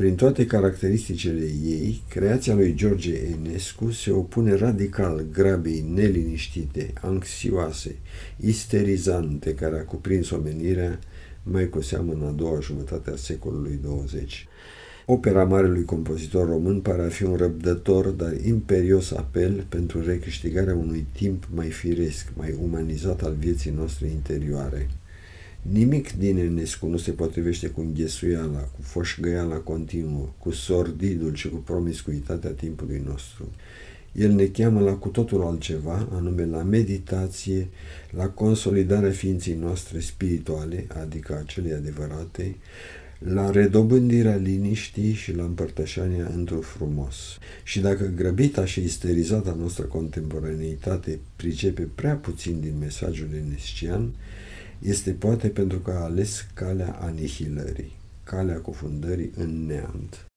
Prin toate caracteristicile ei, creația lui George Enescu se opune radical grabei neliniștite, anxioase, isterizante care a cuprins omenirea mai cu seamă în a doua jumătate a secolului 20. Opera marelui compozitor român pare a fi un răbdător, dar imperios apel pentru recâștigarea unui timp mai firesc, mai umanizat al vieții noastre interioare. Nimic din Enescu nu se potrivește cu înghesuiala, cu foșgăiala continuă, cu sordidul și cu promiscuitatea timpului nostru. El ne cheamă la cu totul altceva, anume la meditație, la consolidarea ființei noastre spirituale, adică a celei adevărate, la redobândirea liniștii și la împărtășania într-un frumos. Și dacă grăbita și isterizata noastră contemporaneitate pricepe prea puțin din mesajul enescian, este poate pentru că a ales calea anihilării, calea cufundării în neant.